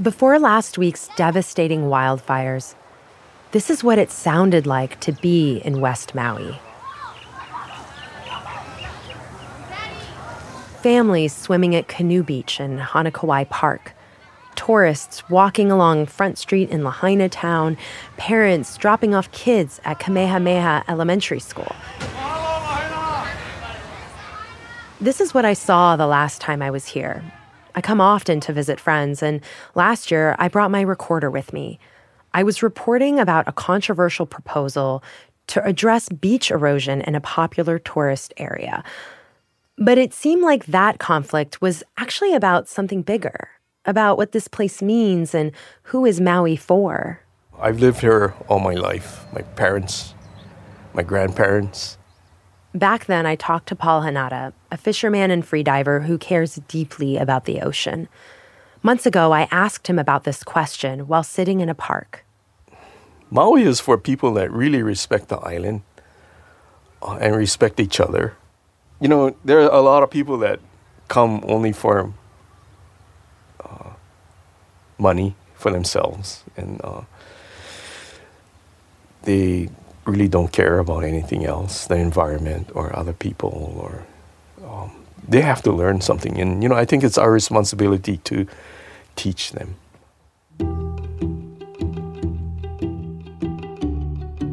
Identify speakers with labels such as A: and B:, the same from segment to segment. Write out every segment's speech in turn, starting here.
A: Before last week's devastating wildfires, this is what it sounded like to be in West Maui. Families swimming at Canoe Beach in Honokawai Park, tourists walking along Front Street in Lahaina Town, parents dropping off kids at Kamehameha Elementary School. This is what I saw the last time I was here. I come often to visit friends, and last year I brought my recorder with me. I was reporting about a controversial proposal to address beach erosion in a popular tourist area. But it seemed like that conflict was actually about something bigger, about what this place means and who is Maui for.
B: I've lived here all my life. My parents, my grandparents,
A: Back then, I talked to Paul Hanada, a fisherman and freediver who cares deeply about the ocean. Months ago, I asked him about this question while sitting in a park.
B: Maui is for people that really respect the island uh, and respect each other. You know, there are a lot of people that come only for uh, money for themselves, and uh, they really don't care about anything else, the environment or other people, or they have to learn something. And you know, I think it's our responsibility to teach them.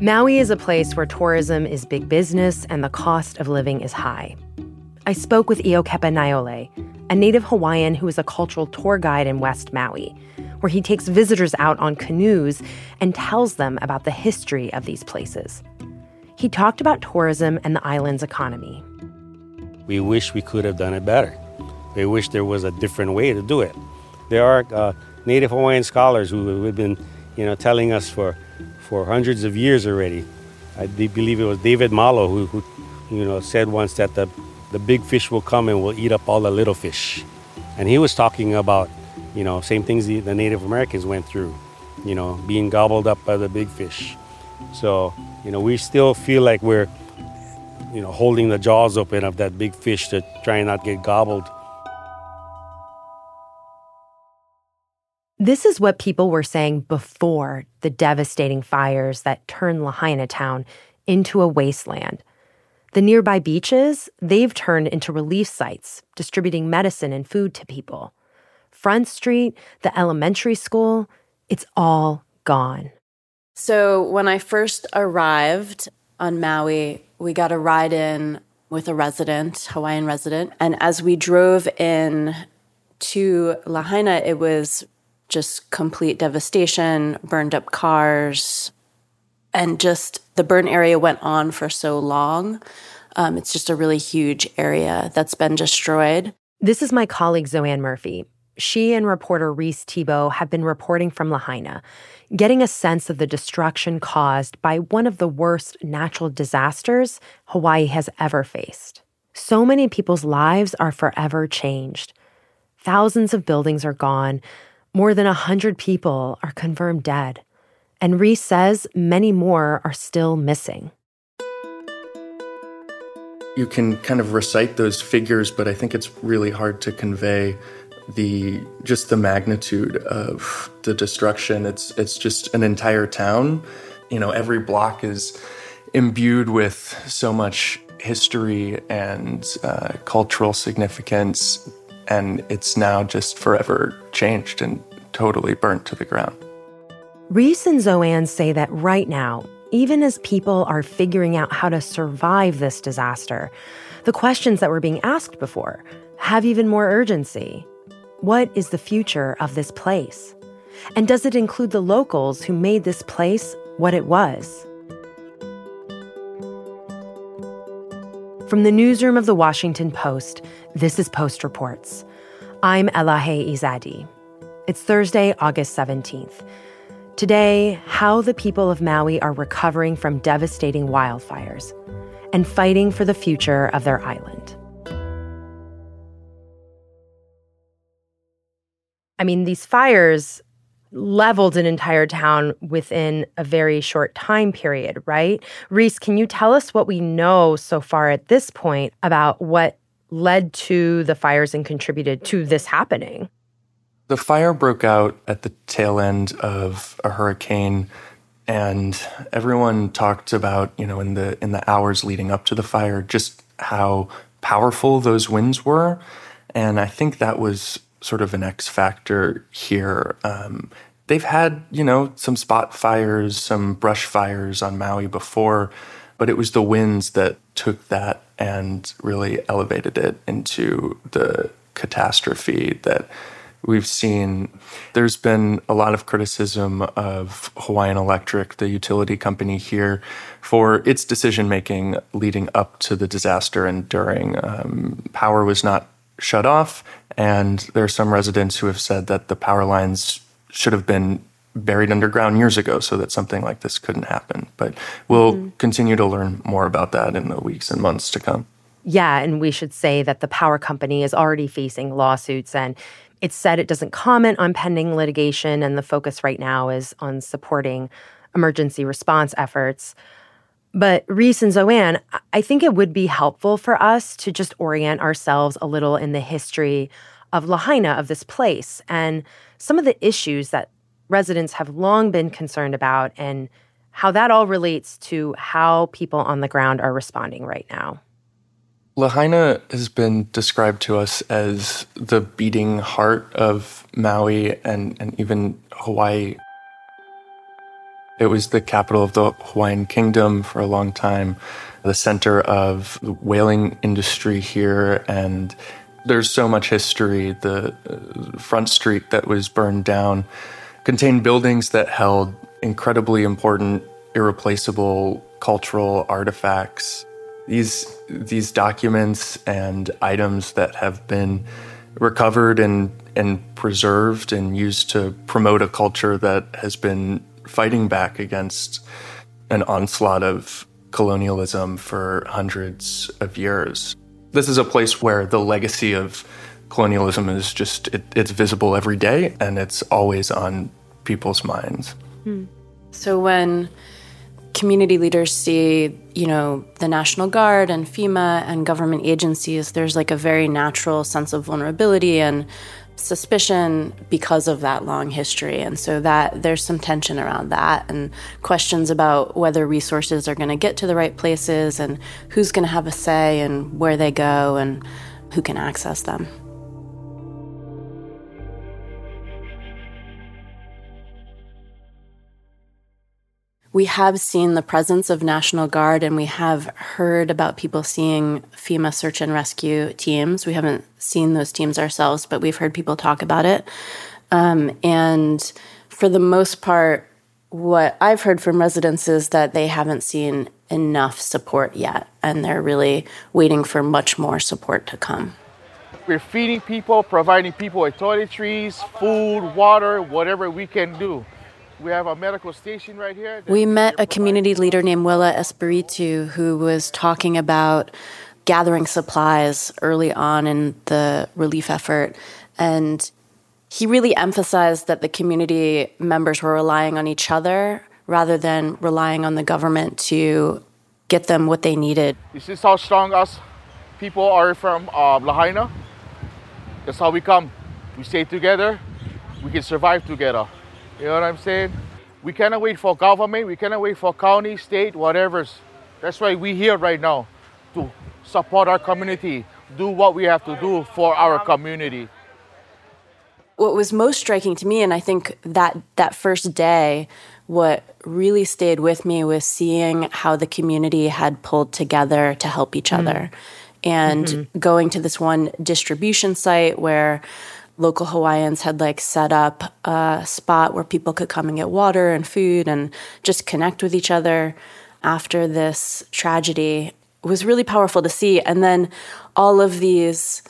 A: Maui is a place where tourism is big business and the cost of living is high. I spoke with Iokepa Naeole, a native Hawaiian who is a cultural tour guide in West Maui where he takes visitors out on canoes and tells them about the history of these places. He talked about tourism and the island's economy.
C: We wish we could have done it better. We wish there was a different way to do it. There are uh, Native Hawaiian scholars who have been, you know, telling us for, for hundreds of years already. I believe it was David Malo who, who, you know, said once that the, the big fish will come and will eat up all the little fish. And he was talking about you know, same things the, the Native Americans went through, you know, being gobbled up by the big fish. So, you know, we still feel like we're, you know, holding the jaws open of that big fish to try and not get gobbled.
A: This is what people were saying before the devastating fires that turned Lahaina town into a wasteland. The nearby beaches, they've turned into relief sites, distributing medicine and food to people. Front Street, the elementary school, it's all gone.
D: So when I first arrived on Maui, we got a ride in with a resident, Hawaiian resident. And as we drove in to Lahaina, it was just complete devastation, burned up cars, and just the burn area went on for so long. Um, it's just a really huge area that's been destroyed.
A: This is my colleague Zoeann Murphy. She and reporter Reis Thebault have been reporting from Lahaina, getting a sense of the destruction caused by one of the worst natural disasters Hawaii has ever faced. So many people's lives are forever changed. Thousands of buildings are gone. More than a 100 people are confirmed dead. And Reis says many more are still missing.
E: You can kind of recite those figures, but I think it's really hard to convey the just the magnitude of the destruction. It's it's just an entire town. You know, every block is imbued with so much history and uh, cultural significance, and it's now just forever changed and totally burnt to the ground.
A: Reis and Zoeann say that right now, even as people are figuring out how to survive this disaster, the questions that were being asked before have even more urgency. What is the future of this place? And does it include the locals who made this place what it was? From the newsroom of the Washington Post, this is Post Reports. I'm Elahe Izadi. It's Thursday, August 17th. Today, how the people of Maui are recovering from devastating wildfires and fighting for the future of their island. I mean, these fires leveled an entire town within a very short time period, right? Reis, can you tell us what we know so far at this point about what led to the fires and contributed to this happening?
E: The fire broke out at the tail end of a hurricane and everyone talked about, you know, in the in the hours leading up to the fire just how powerful those winds were. And I think that was sort of an X factor here. Um, they've had, you know, some spot fires, some brush fires on Maui before, but it was the winds that took that and really elevated it into the catastrophe that we've seen. There's been a lot of criticism of Hawaiian Electric, the utility company here, for its decision making leading up to the disaster and during. Um, power was not shut off, and there are some residents who have said that the power lines should have been buried underground years ago so that something like this couldn't happen. But we'll mm-hmm. continue to learn more about that in the weeks and months to come.
A: Yeah, and we should say that the power company is already facing lawsuits and it said it doesn't comment on pending litigation and the focus right now is on supporting emergency response efforts. But Reis and Zoeann, I think it would be helpful for us to just orient ourselves a little in the history of Lahaina, of this place, and some of the issues that residents have long been concerned about and how that all relates to how people on the ground are responding right now.
E: Lahaina has been described to us as the beating heart of Maui and, and even Hawaii. It was the capital of the Hawaiian Kingdom for a long time, the center of the whaling industry here, and there's so much history. The uh, front street that was burned down contained buildings that held incredibly important, irreplaceable cultural artifacts. These these documents and items that have been recovered and and preserved and used to promote a culture that has been fighting back against an onslaught of colonialism for hundreds of years. This is a place where the legacy of colonialism is just it, it's visible every day and it's always on people's minds. Hmm.
D: So when community leaders see, you know, the National Guard and FEMA and government agencies, there's like a very natural sense of vulnerability and suspicion because of that long history. And so that there's some tension around that and questions about whether resources are going to get to the right places and who's going to have a say and where they go and who can access them. We have seen the presence of National Guard and we have heard about people seeing FEMA search and rescue teams. We haven't seen those teams ourselves, but we've heard people talk about it. Um, and for the most part, what I've heard from residents is that they haven't seen enough support yet, and they're really waiting for much more support to come.
F: We're feeding people, providing people with toiletries, food, water, whatever we can do. We have a medical station right here.
D: We met a community leader named Willa Espiritu who was talking about gathering supplies early on in the relief effort. And he really emphasized that the community members were relying on each other rather than relying on the government to get them what they needed.
F: This is how strong us people are from uh, Lahaina. That's how we come. We stay together, we can survive together. You know what I'm saying? We cannot wait for government. We cannot wait for county, state, whatever. That's why we here right now to support our community, do what we have to do for our community.
D: What was most striking to me, and I think that that first day, what really stayed with me was seeing how the community had pulled together to help each mm-hmm. other. And mm-hmm. going to this one distribution site where local Hawaiians had like set up a spot where people could come and get water and food and just connect with each other after this tragedy it was really powerful to see. And then all of these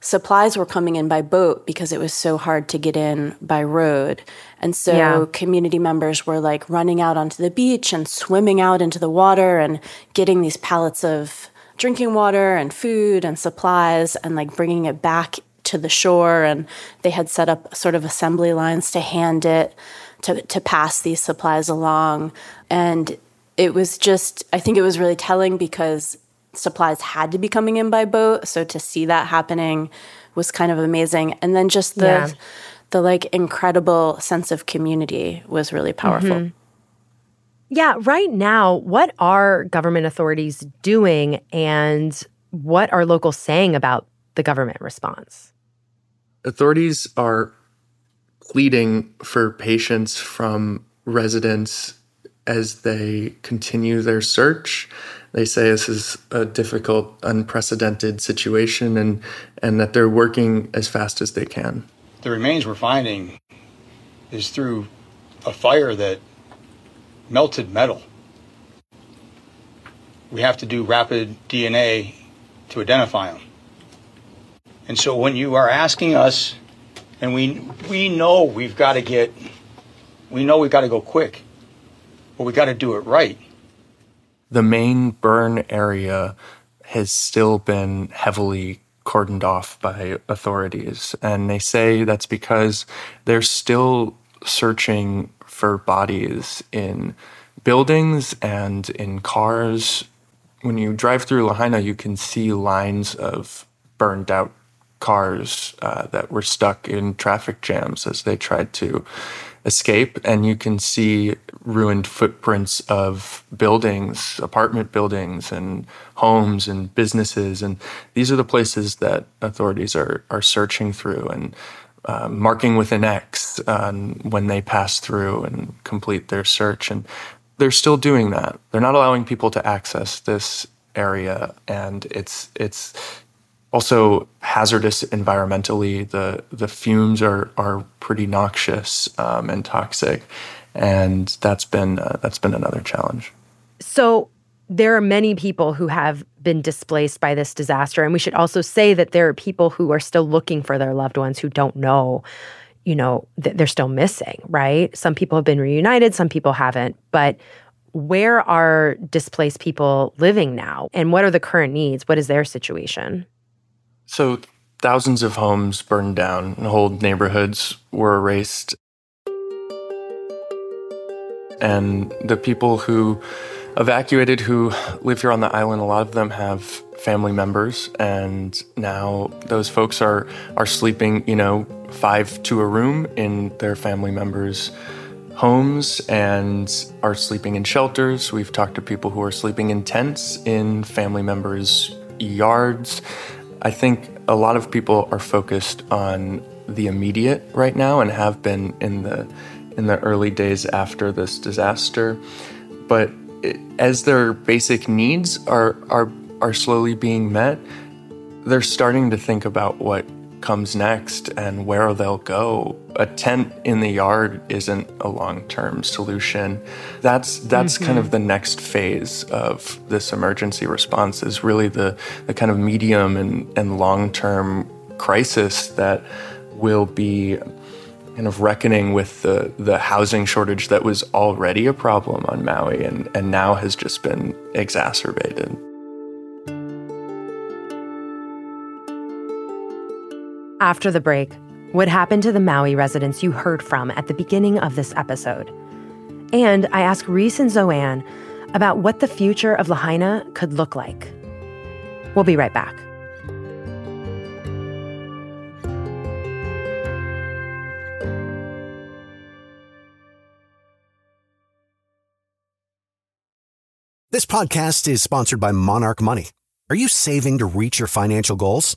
D: supplies were coming in by boat because it was so hard to get in by road. And so yeah. community members were like running out onto the beach and swimming out into the water and getting these pallets of drinking water and food and supplies and like bringing it back to the shore, and they had set up sort of assembly lines to hand it to to pass these supplies along, and it was just I think it was really telling because supplies had to be coming in by boat, so to see that happening was kind of amazing, and then just the. Yeah. the like incredible sense of community was really powerful. Mm-hmm.
A: Yeah, right now, what are government authorities doing and what are locals saying about the government response?
E: Authorities are pleading for patience from residents as they continue their search. They say this is a difficult, unprecedented situation and, and that they're working as fast as they can.
G: The remains we're finding is through a fire that melted metal. We have to do rapid DNA to identify them. And so when you are asking us, and we we know we've got to get, we know we've got to go quick, but we got to do it right.
E: The main burn area has still been heavily cordoned off by authorities, and they say that's because they're still searching for bodies in buildings and in cars. When you drive through Lahaina, you can see lines of burned out cars uh, that were stuck in traffic jams as they tried to escape. And you can see ruined footprints of buildings, apartment buildings, and homes and businesses. And these are the places that authorities are, are searching through. And uh, marking with an X when they pass through and complete their search. And they're still doing that. They're not allowing people to access this area, and it's it's also hazardous environmentally. The the fumes are are pretty noxious um, and toxic, and that's been uh, that's been another challenge.
A: So there are many people who have been displaced by this disaster. And we should also say that there are people who are still looking for their loved ones who don't know, you know, that they're still missing, right? Some people have been reunited, some people haven't. But where are displaced people living now? And what are the current needs? What is their situation?
E: So, thousands of homes burned down, whole neighborhoods were erased. And the people who evacuated who live here on the island, a lot of them have family members, and now those folks are are sleeping, you know, five to a room in their family members' homes and are sleeping in shelters. We've talked to people who are sleeping in tents in family members' yards. I think a lot of people are focused on the immediate right now and have been in the in the early days after this disaster. But as their basic needs are are are slowly being met, they're starting to think about what comes next and where they'll go. A tent in the yard isn't a long-term solution. That's that's mm-hmm. kind of the next phase of this emergency response is really the the kind of medium and, and long-term crisis that will be kind of reckoning with the, the housing shortage that was already a problem on Maui and, and now has just been exacerbated.
A: After the break, what happened to the Maui residents you heard from at the beginning of this episode? And I ask Reis and Zoeann about what the future of Lahaina could look like. We'll be right back.
H: This podcast is sponsored by Monarch Money. Are you saving to reach your financial goals?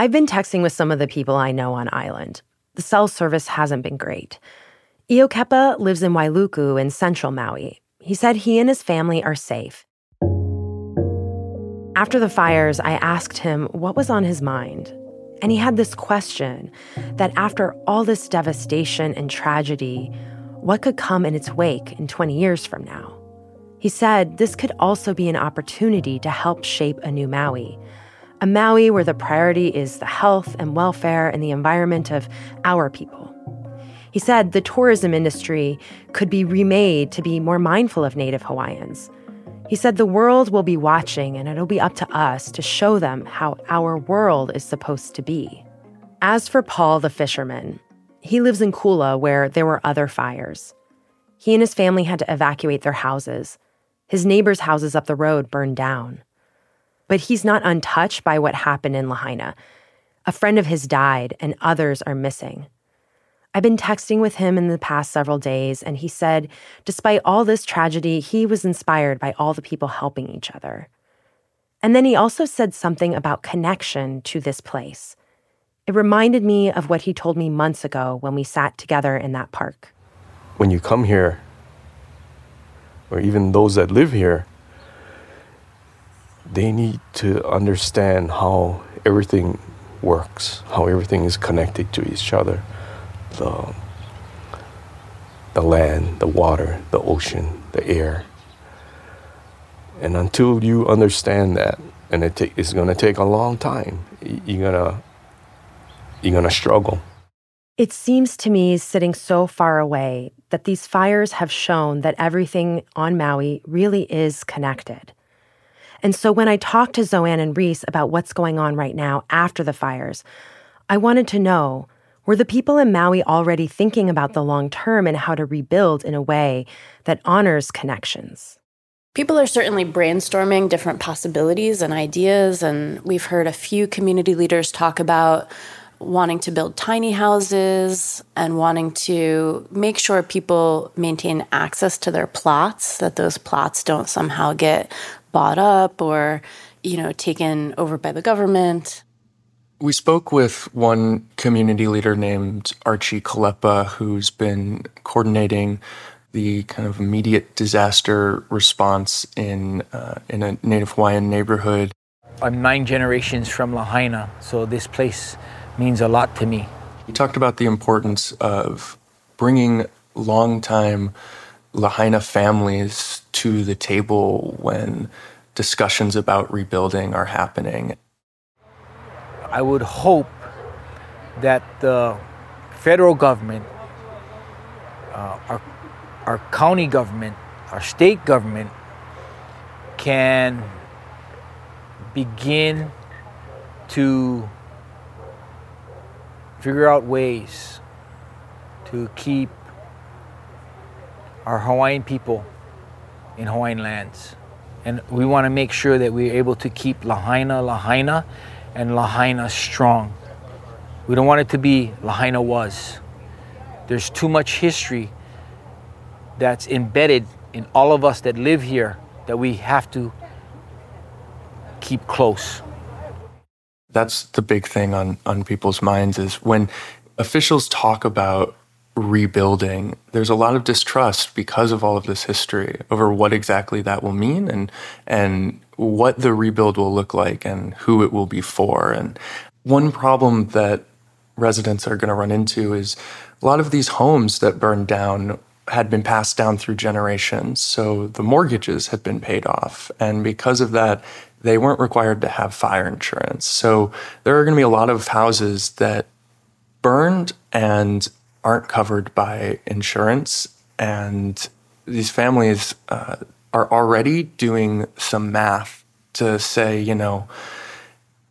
A: I've been texting with some of the people I know on island. the cell service hasn't been great. Iokepa lives in Wailuku in central Maui. He said he and his family are safe. After the fires, I asked him what was on his mind. And he had this question that after all this devastation and tragedy, what could come in its wake in 20 years from now? He said this could also be an opportunity to help shape a new Maui. A Maui where the priority is the health and welfare and the environment of our people. He said the tourism industry could be remade to be more mindful of Native Hawaiians he said the world will be watching and it'll be up to us to show them how our world is supposed to be. As for Paul the fisherman, he lives in Kula where there were other fires. He and his family had to evacuate their houses. His neighbors' houses up the road burned down. But he's not untouched by what happened in Lahaina. A friend of his died, and others are missing. I've been texting with him in the past several days, and he said, despite all this tragedy, he was inspired by all the people helping each other. And then he also said something about connection to this place. It reminded me of what he told me months ago when we sat together in that park.
B: When you come here, or even those that live here, they need to understand how everything works, how everything is connected to each other the, the land, the water, the ocean, the air. And until you understand that, and it it's going to take a long time, you're going to you're going to struggle.
A: It seems to me, sitting so far away, that these fires have shown that everything on Maui really is connected. And so when I talked to Zoeann and Reis about what's going on right now after the fires, I wanted to know were the people in Maui already thinking about the long term and how to rebuild in a way that honors connections?
D: People are certainly brainstorming different possibilities and ideas, and we've heard a few community leaders talk about wanting to build tiny houses and wanting to make sure people maintain access to their plots, that those plots don't somehow get bought up or, you know, taken over by the government.
E: We spoke with one community leader named Archie Kalepa, who's been coordinating the kind of immediate disaster response in uh, in a Native Hawaiian neighborhood.
I: I'm nine generations from Lahaina, so this place means a lot to me.
E: He talked about the importance of bringing longtime Lahaina families to the table when discussions about rebuilding are happening.
I: I would hope that the federal government, uh, our, our county government, our state government can begin to figure out ways to keep our Hawaiian people in Hawaiian lands. And we want to make sure that we're able to keep Lahaina, Lahaina, and Lahaina strong. We don't want it to be Lahaina was. There's too much history that's embedded in all of us that live here that we have to keep close.
E: That's the big thing on, on people's minds is when officials talk about rebuilding, there's a lot of distrust because of all of this history over what exactly that will mean and and what the rebuild will look like and who it will be for. And one problem that residents are going to run into is a lot of these homes that burned down had been passed down through generations. So the mortgages had been paid off. And because of that, they weren't required to have fire insurance. So there are going to be a lot of houses that burned and aren't covered by insurance. And these families, uh, are already doing some math to say, you know,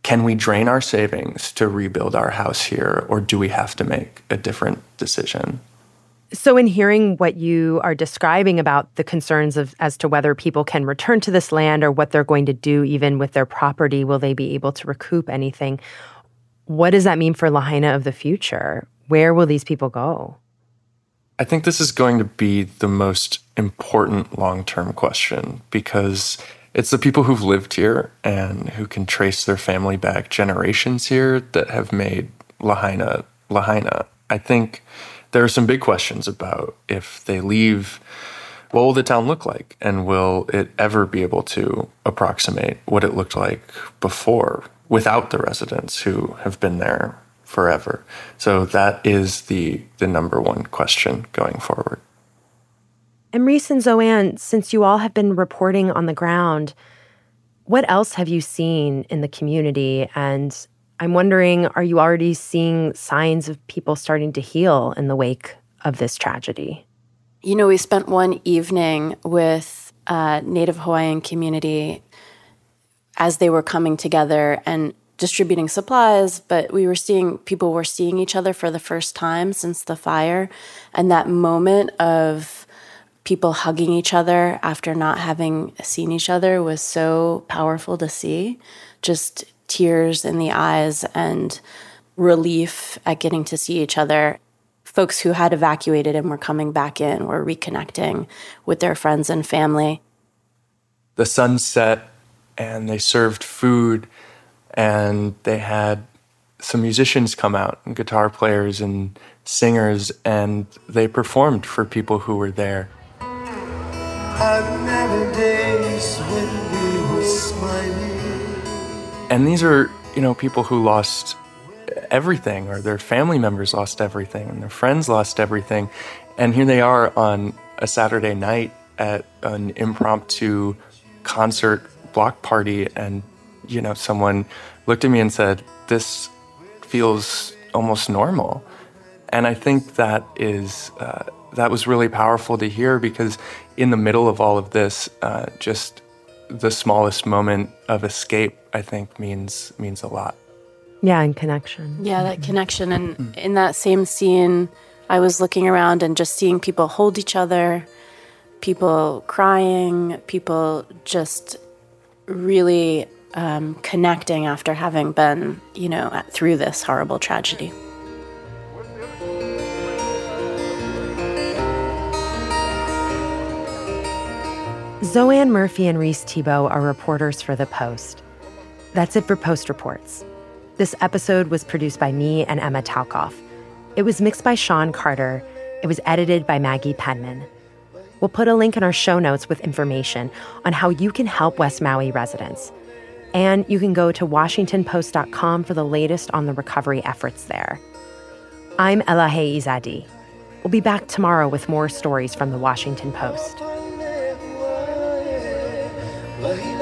E: can we drain our savings to rebuild our house here, or do we have to make a different decision?
A: So, in hearing what you are describing about the concerns of as to whether people can return to this land or what they're going to do, even with their property, will they be able to recoup anything? What does that mean for Lahaina of the future? Where will these people go?
E: I think this is going to be the most important long term question because it's the people who've lived here and who can trace their family back generations here that have made Lahaina Lahaina. I think there are some big questions about if they leave, what will the town look like? And will it ever be able to approximate what it looked like before without the residents who have been there forever? So that is the, the number one question going forward.
A: Reis and Zoeann, since you all have been reporting on the ground, what else have you seen in the community? And I'm wondering, are you already seeing signs of people starting to heal in the wake of this tragedy?
D: You know, we spent one evening with a Native Hawaiian community as they were coming together and distributing supplies, but we were seeing people were seeing each other for the first time since the fire. And that moment of people hugging each other after not having seen each other was so powerful to see. Just tears in the eyes and relief at getting to see each other. Folks who had evacuated and were coming back in were reconnecting with their friends and family.
E: The sun set and they served food and they had some musicians come out and guitar players and singers and they performed for people who were there. And these are, you know, people who lost everything, or their family members lost everything, and their friends lost everything. And here they are on a Saturday night at an impromptu concert block party, and, you know, someone looked at me and said, This feels almost normal. And I think that is, uh, that was really powerful to hear because in the middle of all of this, uh, just the smallest moment of escape, I think, means means a lot.
A: Yeah, and connection.
D: Yeah, that connection. And in that same scene, I was looking around and just seeing people hold each other, people crying, people just really um, connecting after having been, you know, through this horrible tragedy.
A: Zoeann Murphy and Reis Thebault are reporters for The Post. That's it for Post Reports. This episode was produced by me and Emma Talkoff. It was mixed by Sean Carter. It was edited by Maggie Penman. We'll put a link in our show notes with information on how you can help West Maui residents. And you can go to WashingtonPost.com for the latest on the recovery efforts there. I'm Elahe Izadi. We'll be back tomorrow with more stories from the Washington Post. Well,